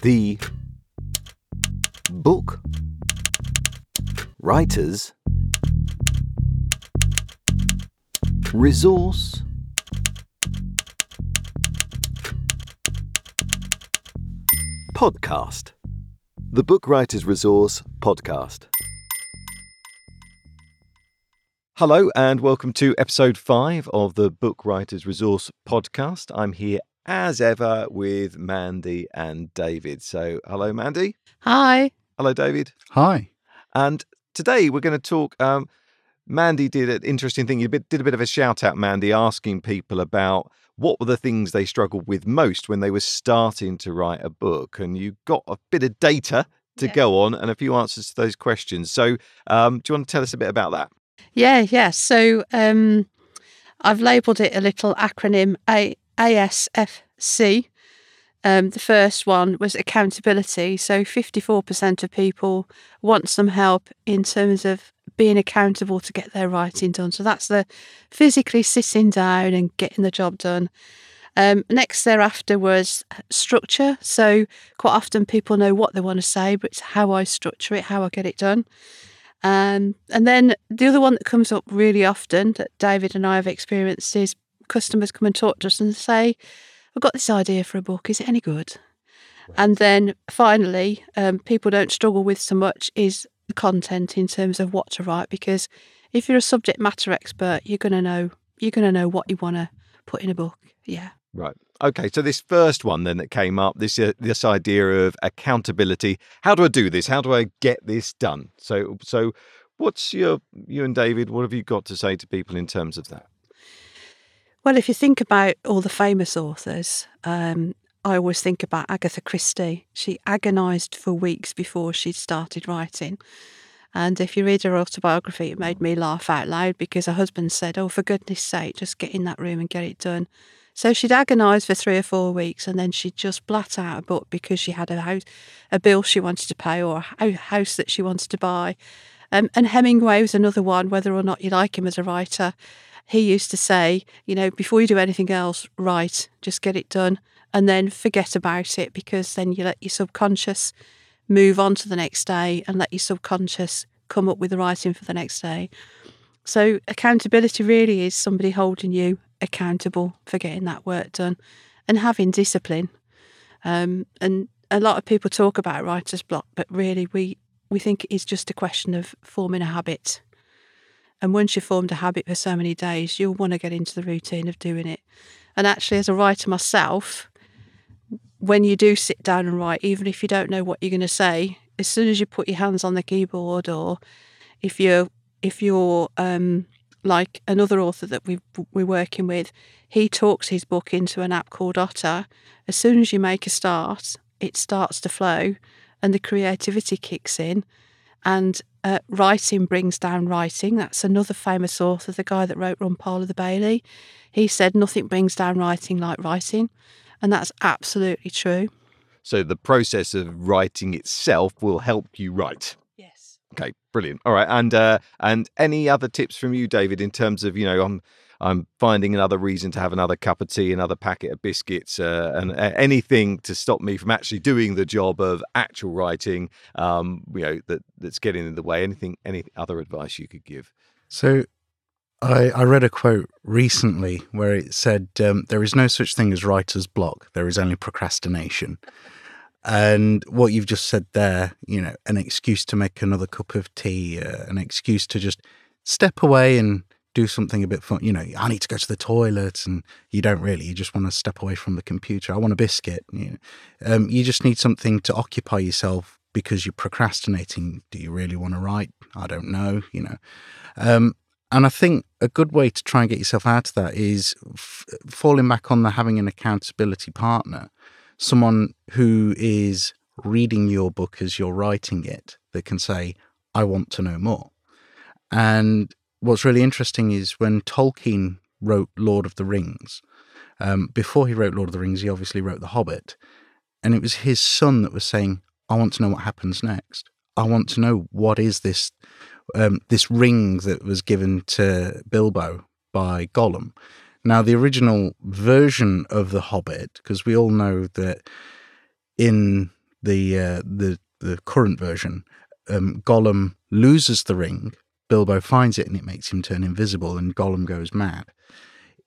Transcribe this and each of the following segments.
The book writers resource podcast. The Book Writers Resource podcast. Hello, and welcome to episode five of the Book Writers Resource podcast. I'm here as ever with Mandy and David. So, hello, Mandy. Hi. Hello, David. Hi. And today we're going to talk. Um, Mandy did an interesting thing. You did a bit of a shout out, Mandy, asking people about what were the things they struggled with most when they were starting to write a book. And you got a bit of data to Yeah. go on and a few answers to those questions. So, um, do you want to tell us a bit about that? Yeah, yeah. So um, I've labelled it a little acronym A- ASFC. Um, the first one was accountability. So 54% of people want some help in terms of being accountable to get their writing done. So that's the physically sitting down and getting the job done. Um, next thereafter was structure. So quite often people know what they want to say, but it's how I structure it, how I get it done. Um, and then the other one that comes up really often that David and I have experienced is customers come and talk to us and say, I've got this idea for a book, is it any good? And then finally, um, people don't struggle with so much is the content in terms of what to write because if you're a subject matter expert, you're gonna know you're gonna know what you want to put in a book. Yeah. Right. Okay. So this first one then that came up, this uh, this idea of accountability. How do I do this? How do I get this done? So so, what's your you and David? What have you got to say to people in terms of that? Well, if you think about all the famous authors, um, I always think about Agatha Christie. She agonised for weeks before she started writing. And if you read her autobiography, it made me laugh out loud because her husband said, Oh, for goodness sake, just get in that room and get it done. So she'd agonise for three or four weeks and then she'd just blat out a book because she had a house, a bill she wanted to pay or a house that she wanted to buy. Um, and Hemingway was another one, whether or not you like him as a writer. He used to say, you know, before you do anything else, write, just get it done and then forget about it because then you let your subconscious move on to the next day and let your subconscious come up with the writing for the next day. So accountability really is somebody holding you accountable for getting that work done and having discipline. Um, and a lot of people talk about writer's block, but really we we think it is just a question of forming a habit. And once you've formed a habit for so many days, you'll want to get into the routine of doing it. And actually, as a writer myself, when you do sit down and write, even if you don't know what you're going to say, as soon as you put your hands on the keyboard, or if you're if you're um, like another author that we we're working with, he talks his book into an app called Otter. As soon as you make a start, it starts to flow, and the creativity kicks in, and uh, writing brings down writing. That's another famous author, the guy that wrote Rumpole of the Bailey. He said nothing brings down writing like writing, and that's absolutely true. So the process of writing itself will help you write. Yes. Okay, brilliant. All right, and uh, and any other tips from you, David, in terms of you know I'm I'm finding another reason to have another cup of tea, another packet of biscuits, uh, and uh, anything to stop me from actually doing the job of actual writing. Um, you know that that's getting in the way. Anything, any other advice you could give? So I, I read a quote recently where it said, um, There is no such thing as writer's block, there is only procrastination. And what you've just said there, you know, an excuse to make another cup of tea, uh, an excuse to just step away and do something a bit fun. You know, I need to go to the toilet, and you don't really. You just want to step away from the computer. I want a biscuit. You, know. um, you just need something to occupy yourself because you're procrastinating. Do you really want to write? I don't know. You know, um, and I think a good way to try and get yourself out of that is f- falling back on the having an accountability partner, someone who is reading your book as you're writing it that can say, I want to know more. And what's really interesting is when Tolkien wrote Lord of the Rings, um, before he wrote Lord of the Rings, he obviously wrote The Hobbit. And it was his son that was saying, I want to know what happens next. I want to know what is this um, this ring that was given to Bilbo by Gollum. Now, the original version of The Hobbit, because we all know that in the uh, the the current version, um, Gollum loses the ring. Bilbo finds it and it makes him turn invisible, and Gollum goes mad.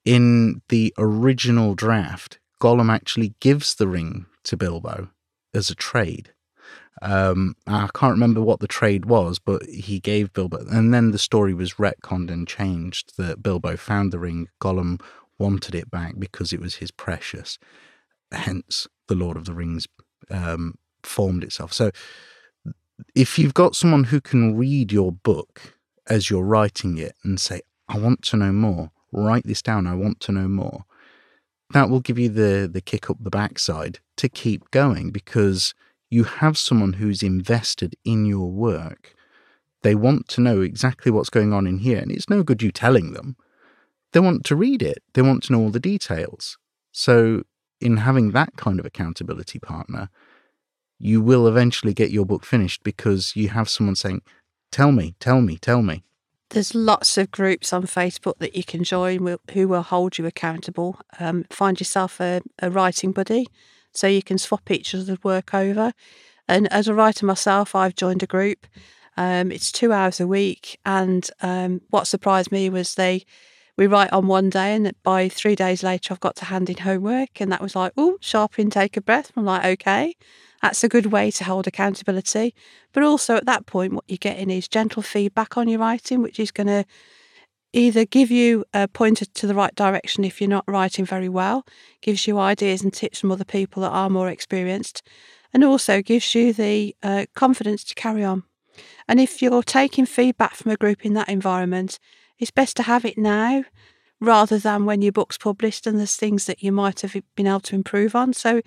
In the original draft, Gollum actually gives the ring to Bilbo as a trade. Um, I can't remember what the trade was, but he gave Bilbo, and then the story was retconned and changed that Bilbo found the ring. Gollum wanted it back because it was his precious. Hence, the Lord of the Rings um, formed itself. So, if you've got someone who can read your book as you're writing it and say, I want to know more, write this down, I want to know more, that will give you the, the kick up the backside to keep going because you have someone who's invested in your work. They want to know exactly what's going on in here, and it's no good you telling them. They want to read it, they want to know all the details. So, in having that kind of accountability partner, you will eventually get your book finished because you have someone saying, Tell me, tell me, tell me. There's lots of groups on Facebook that you can join who will hold you accountable. Um, find yourself a, a writing buddy so you can swap each other's work over. And as a writer myself, I've joined a group. Um, it's two hours a week, and um, what surprised me was they we write on one day, and by three days later, I've got to hand in homework, and that was like, oh, sharp in, take a breath. I'm like, okay, that's a good way to hold accountability. But also at that point, what you're getting is gentle feedback on your writing, which is going to either give you a pointer to the right direction if you're not writing very well, gives you ideas and tips from other people that are more experienced, and also gives you the uh, confidence to carry on. And if you're taking feedback from a group in that environment, it's best to have it now rather than when your book's published and there's things that you might have been able to improve on. So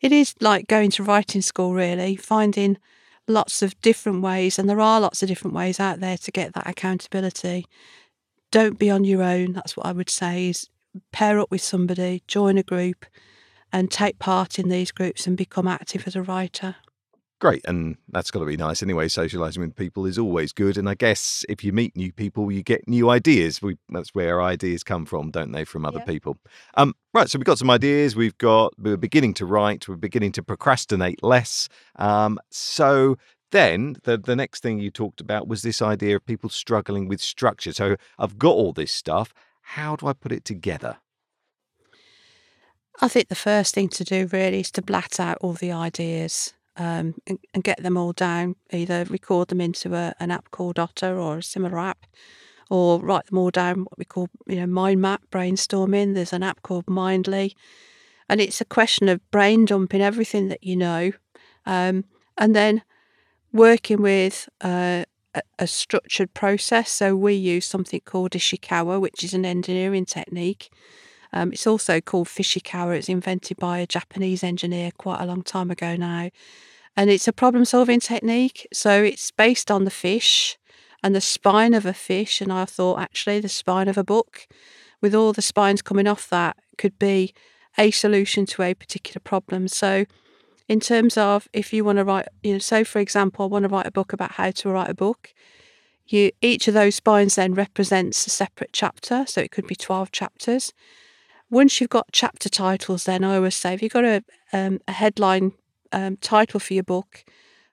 it is like going to writing school, really, finding lots of different ways, and there are lots of different ways out there to get that accountability don't be on your own. That's what I would say is pair up with somebody, join a group, and take part in these groups and become active as a writer. Great, and that's got to be nice anyway. Socializing with people is always good, and I guess if you meet new people, you get new ideas. We, that's where ideas come from, don't they? From other yeah. people. Um, right. So we've got some ideas. We've got we're beginning to write. We're beginning to procrastinate less. Um, so then the the next thing you talked about was this idea of people struggling with structure. So I've got all this stuff. How do I put it together? I think the first thing to do really is to blat out all the ideas um, and, and, get them all down. Either record them into a, an app called Otter or a similar app, or write them all down. What we call you know mind map brainstorming. There's an app called Mindly, and it's a question of brain dumping everything that you know, um, and then working with uh, a, a, structured process. So we use something called Ishikawa, which is an engineering technique. Um, it's also called Fishikawa. It's invented by a Japanese engineer quite a long time ago now. And it's a problem solving technique. So it's based on the fish and the spine of a fish. And I thought actually the spine of a book, with all the spines coming off that, could be a solution to a particular problem. So in terms of if you want to write, you know, so for example, I want to write a book about how to write a book. You each of those spines then represents a separate chapter, so it could be twelve chapters. Once you've got chapter titles, then I always say if you've got a um, a headline um, title for your book,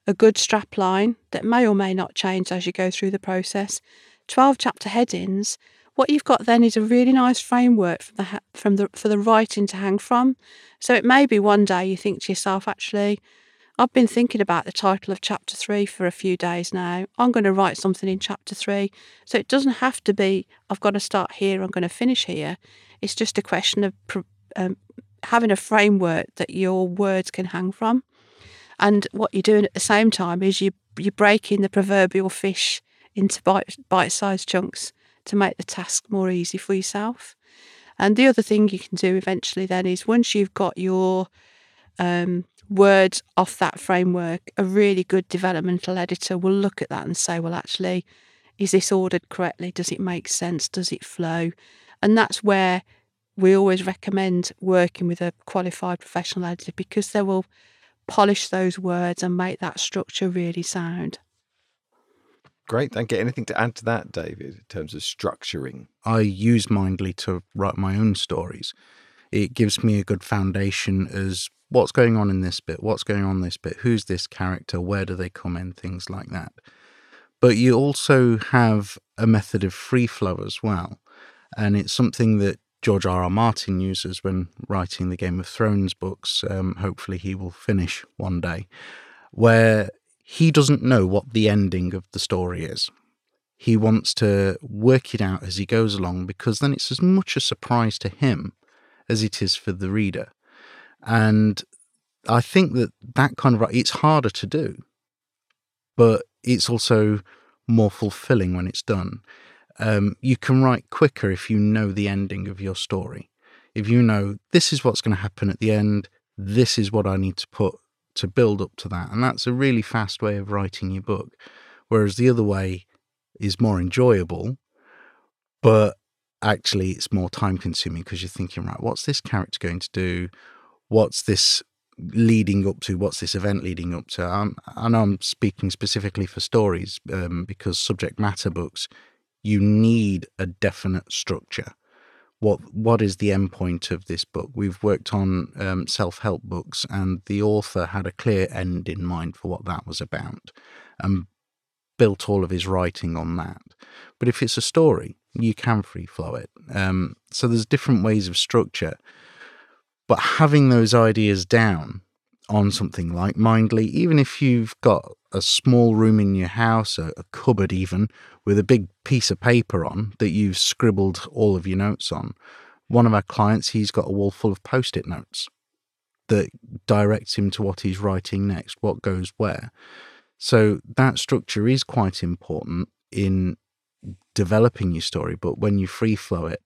a good strap line that may or may not change as you go through the process, twelve chapter headings, what you've got then is a really nice framework from the from the for the writing to hang from. So it may be one day you think to yourself, actually, I've been thinking about the title of chapter three for a few days now. I'm going to write something in chapter three. So it doesn't have to be, I've got to start here, I'm going to finish here. It's just a question of um, having a framework that your words can hang from. And what you're doing at the same time is you, you're breaking the proverbial fish into bite, bite-sized chunks to make the task more easy for yourself. And the other thing you can do eventually then is once you've got your um, words off that framework, a really good developmental editor will look at that and say, well, actually, is this ordered correctly? Does it make sense? Does it flow? And that's where we always recommend working with a qualified professional editor because they will polish those words and make that structure really sound. Great. Thank you. Anything to add to that, David, in terms of structuring? I use Mindly to write my own stories. It gives me a good foundation as what's going on in this bit? What's going on in this bit? Who's this character? Where do they come in? Things like that. But you also have a method of free flow as well. And it's something that George R. R. Martin uses when writing the Game of Thrones books. Um, hopefully, he will finish one day, where he doesn't know what the ending of the story is. He wants to work it out as he goes along because then it's as much a surprise to him as it is for the reader. And I think that that kind of it's harder to do, but it's also more fulfilling when it's done. Um, you can write quicker if you know the ending of your story. If you know this is what's going to happen at the end, this is what I need to put to build up to that. And that's a really fast way of writing your book. Whereas the other way is more enjoyable, but actually it's more time consuming because you're thinking, right, what's this character going to do? What's this leading up to? What's this event leading up to? I'm, I know I'm speaking specifically for stories um, because subject matter books, you need a definite structure. What what is the end point of this book? We've worked on um, self help books, and the author had a clear end in mind for what that was about, and built all of his writing on that. But if it's a story, you can free flow it. Um, so there's different ways of structure. But having those ideas down on something like Mindly, even if you've got a small room in your house, a, a cupboard even, with a big piece of paper on that you've scribbled all of your notes on. One of our clients, he's got a wall full of post it notes that directs him to what he's writing next, what goes where. So that structure is quite important in developing your story, but when you free flow it,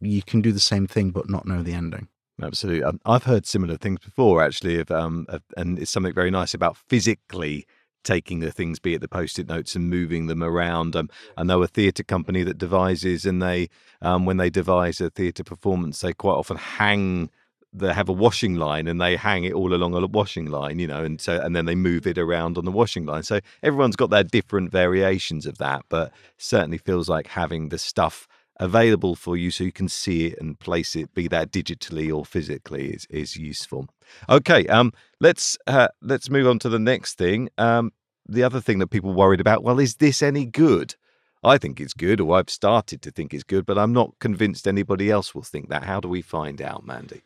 you can do the same thing but not know the ending. Absolutely, um, I've heard similar things before, actually, of, um, of, and it's something very nice about physically taking the things, be it the post-it notes, and moving them around. Um, I know a theatre company that devises, and they, um, when they devise a theatre performance, they quite often hang they have a washing line and they hang it all along a washing line, you know, and so and then they move it around on the washing line. So everyone's got their different variations of that, but certainly feels like having the stuff available for you so you can see it and place it, be that digitally or physically, is is useful. Okay, um, let's uh, let's move on to the next thing. Um, the other thing that people worried about, well, is this any good? I think it's good, or I've started to think it's good, but I'm not convinced anybody else will think that. How do we find out, Mandy?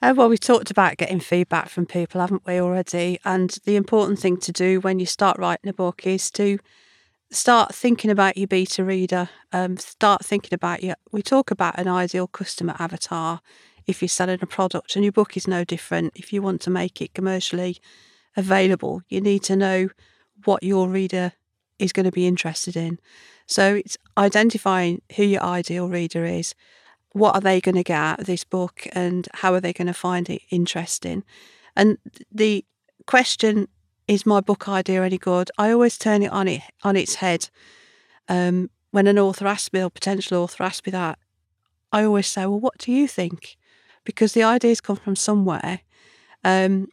Uh, well, we talked about getting feedback from people, haven't we, already? And the important thing to do when you start writing a book is to start thinking about your beta reader. Um, start thinking about your. We talk about an ideal customer avatar if you're selling a product, and your book is no different. If you want to make it commercially available, you need to know what your reader is going to be interested in. So it's identifying who your ideal reader is what are they going to get out of this book and how are they going to find it interesting? And the question is my book idea any good? I always turn it on it on its head. Um, when an author asks me or potential author asks me that, I always say, "Well, what do you think?" Because the ideas come from somewhere. Um,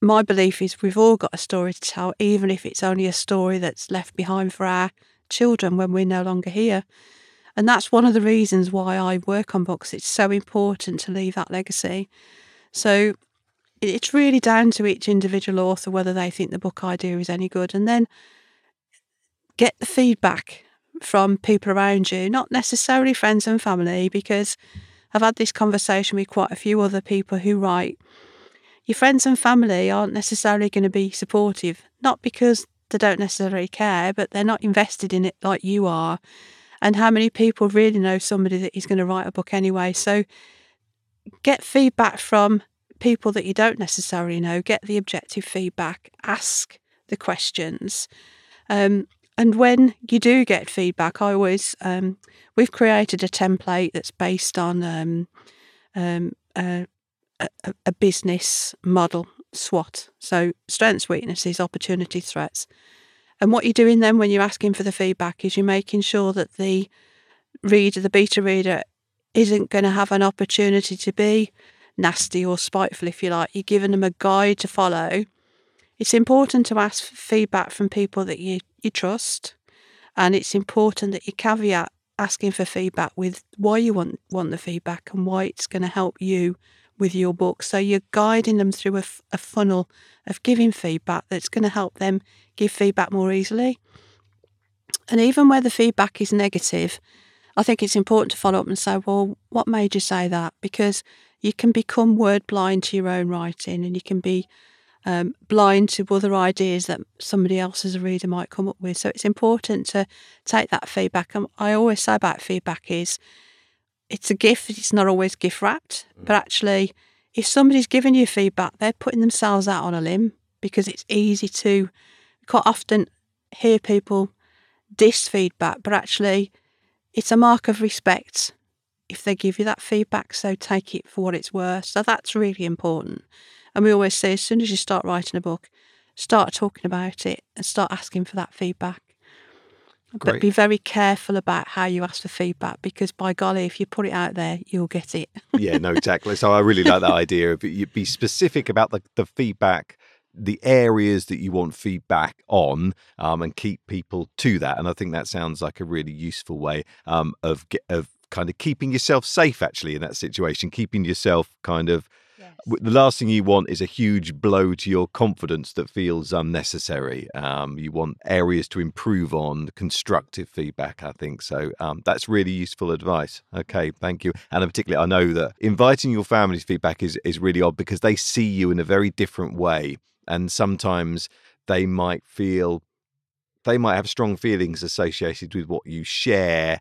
my belief is we've all got a story to tell, even if it's only a story that's left behind for our children when we're no longer here. And that's one of the reasons why I work on books. It's so important to leave that legacy. So it's really down to each individual author whether they think the book idea is any good. And then get the feedback from people around you, not necessarily friends and family, because I've had this conversation with quite a few other people who write. Your friends and family aren't necessarily going to be supportive, not because they don't necessarily care, but they're not invested in it like you are and how many people really know somebody that is going to write a book anyway. So get feedback from people that you don't necessarily know, get the objective feedback, ask the questions. Um, and when you do get feedback, I always, um, we've created a template that's based on um, um a, a, a business model SWOT. So strengths, weaknesses, opportunity, threats. And what you're doing then when you're asking for the feedback is you're making sure that the reader, the beta reader, isn't going to have an opportunity to be nasty or spiteful, if you like. You're giving them a guide to follow. It's important to ask for feedback from people that you, you trust. And it's important that you caveat asking for feedback with why you want, want the feedback and why it's going to help you with your book. So you're guiding them through a, f- a funnel of giving feedback that's going to help them give feedback more easily. And even where the feedback is negative, I think it's important to follow up and say, well, what made you say that? Because you can become word blind to your own writing and you can be um, blind to other ideas that somebody else as a reader might come up with. So it's important to take that feedback. And I always say about feedback is it's a gift, it's not always gift wrapped, but actually, if somebody's giving you feedback, they're putting themselves out on a limb because it's easy to quite often hear people diss feedback, but actually, it's a mark of respect if they give you that feedback. So take it for what it's worth. So that's really important. And we always say, as soon as you start writing a book, start talking about it and start asking for that feedback. Great. But be very careful about how you ask for feedback because, by golly, if you put it out there, you'll get it. yeah, no, exactly. So I really like that idea of you be specific about the, the feedback, the areas that you want feedback on, um, and keep people to that. And I think that sounds like a really useful way um, of of kind of keeping yourself safe actually in that situation, keeping yourself kind of w- the last thing you want is a huge blow to your confidence that feels unnecessary. Um, you want areas to improve on, constructive feedback, I think. So um, that's really useful advice. Okay, thank you. And particularly, I know that inviting your family's feedback is, is really odd because they see you in a very different way. And sometimes they might feel, they might have strong feelings associated with what you share,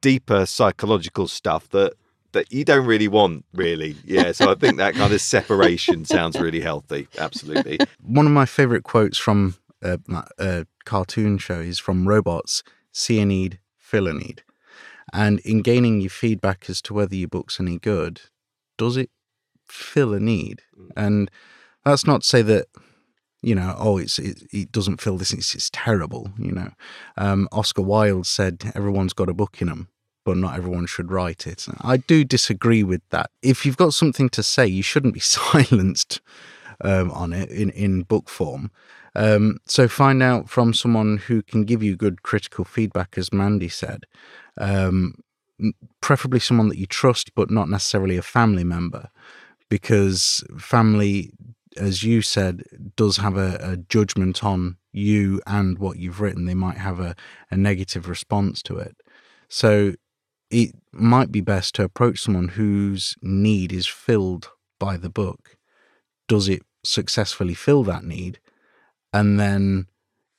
deeper psychological stuff that that you don't really want, really. Yeah. So I think that kind of separation sounds really healthy. Absolutely. One of my favorite quotes from a, a cartoon show is from Robots See a need, fill a need. And in gaining your feedback as to whether your book's any good, does it fill a need? Mm. And that's not to say that you know, oh, it's it, it doesn't fill this. It's, it's terrible. You know, um, Oscar Wilde said everyone's got a book in them, but not everyone should write it. I do disagree with that. If you've got something to say, you shouldn't be silenced um, on it in in book form. Um, so find out from someone who can give you good critical feedback, as Mandy said. Um, preferably someone that you trust, but not necessarily a family member, because family as you said, does have a, a, judgment on you and what you've written. They might have a, a negative response to it. So it might be best to approach someone whose need is filled by the book. Does it successfully fill that need? And then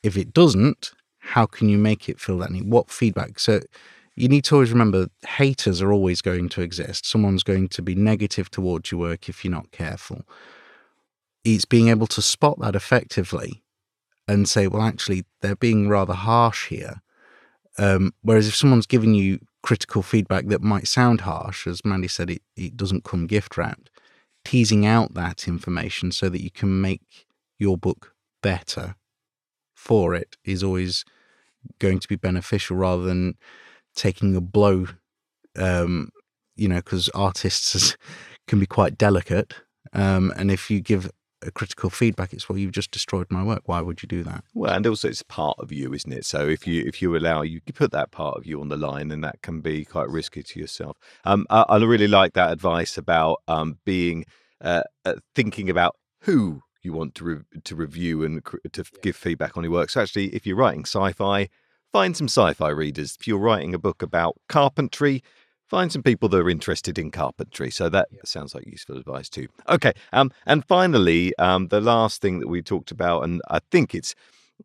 if it doesn't, how can you make it fill that need? What feedback? So you need to always remember haters are always going to exist. Someone's going to be negative towards your work if you're not careful it's being able to spot that effectively and say, well, actually, they're being rather harsh here. Um, whereas if someone's giving you critical feedback that might sound harsh, as Mandy said, it, it doesn't come gift wrapped, teasing out that information so that you can make your book better for it is always going to be beneficial rather than taking a blow. Um, you know, because artists can be quite delicate. Um, and if you give critical feedback it's well you've just destroyed my work. Why would you do that? Well and also it's part of you isn't it? So if you if you allow you, put that part of you on the line and that can be quite risky to yourself. Um i, I really like that advice about um being uh, uh, thinking about who you want to re- to review and to give feedback on your work. So actually if you're writing sci-fi find some sci-fi readers. If you're writing a book about carpentry find some people that are interested in carpentry. So that yeah. sounds like useful advice too. Okay, um, and finally, um, the last thing that we talked about, and I think it's,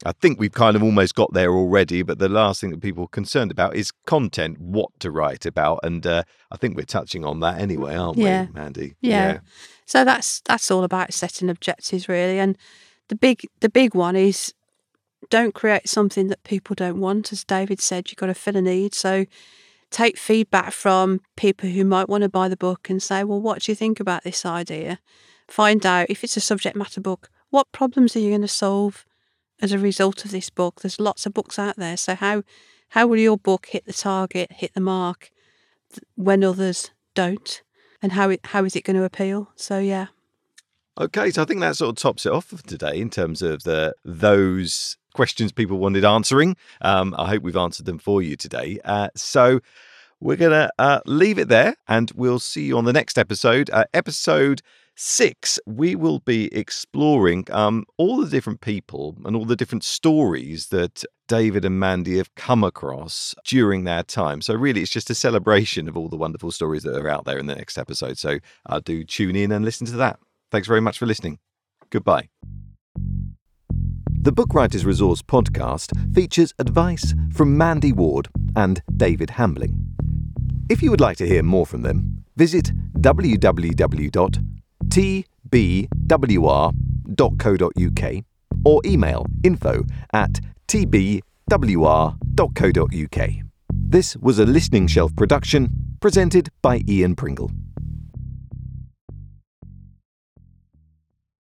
I think we've kind of almost got there already, but the last thing that people are concerned about is content, what to write about, and uh, I think we're touching on that anyway, aren't yeah. we, Mandy? Yeah. yeah. So that's that's all about setting objectives, really, and the big the big one is don't create something that people don't want. As David said, you've got to fill a need. So take feedback from people who might want to buy the book and say, well, what do you think about this idea? Find out if it's a subject matter book, what problems are you going to solve as a result of this book? There's lots of books out there. So, how, how will your book hit the target, hit the mark when others don't? And how, it, how is it going to appeal? So, yeah. Okay, so I think that sort of tops it off for today in terms of the those questions people wanted answering. Um, I hope we've answered them for you today. Uh, so, we're going to uh, leave it there and we'll see you on the next episode. Uh, episode six, we will be exploring um, all the different people and all the different stories that David and Mandy have come across during their time. So, really, it's just a celebration of all the wonderful stories that are out there in the next episode. So, uh, do tune in and listen to that. Thanks very much for listening. Goodbye. The Book Writers Resource podcast features advice from Mandy Ward and David Hambling. If you would like to hear more from them, visit www.tbwr.co.uk or email info at tbwr.co.uk. This was a Listening Shelf production presented by Ian Pringle.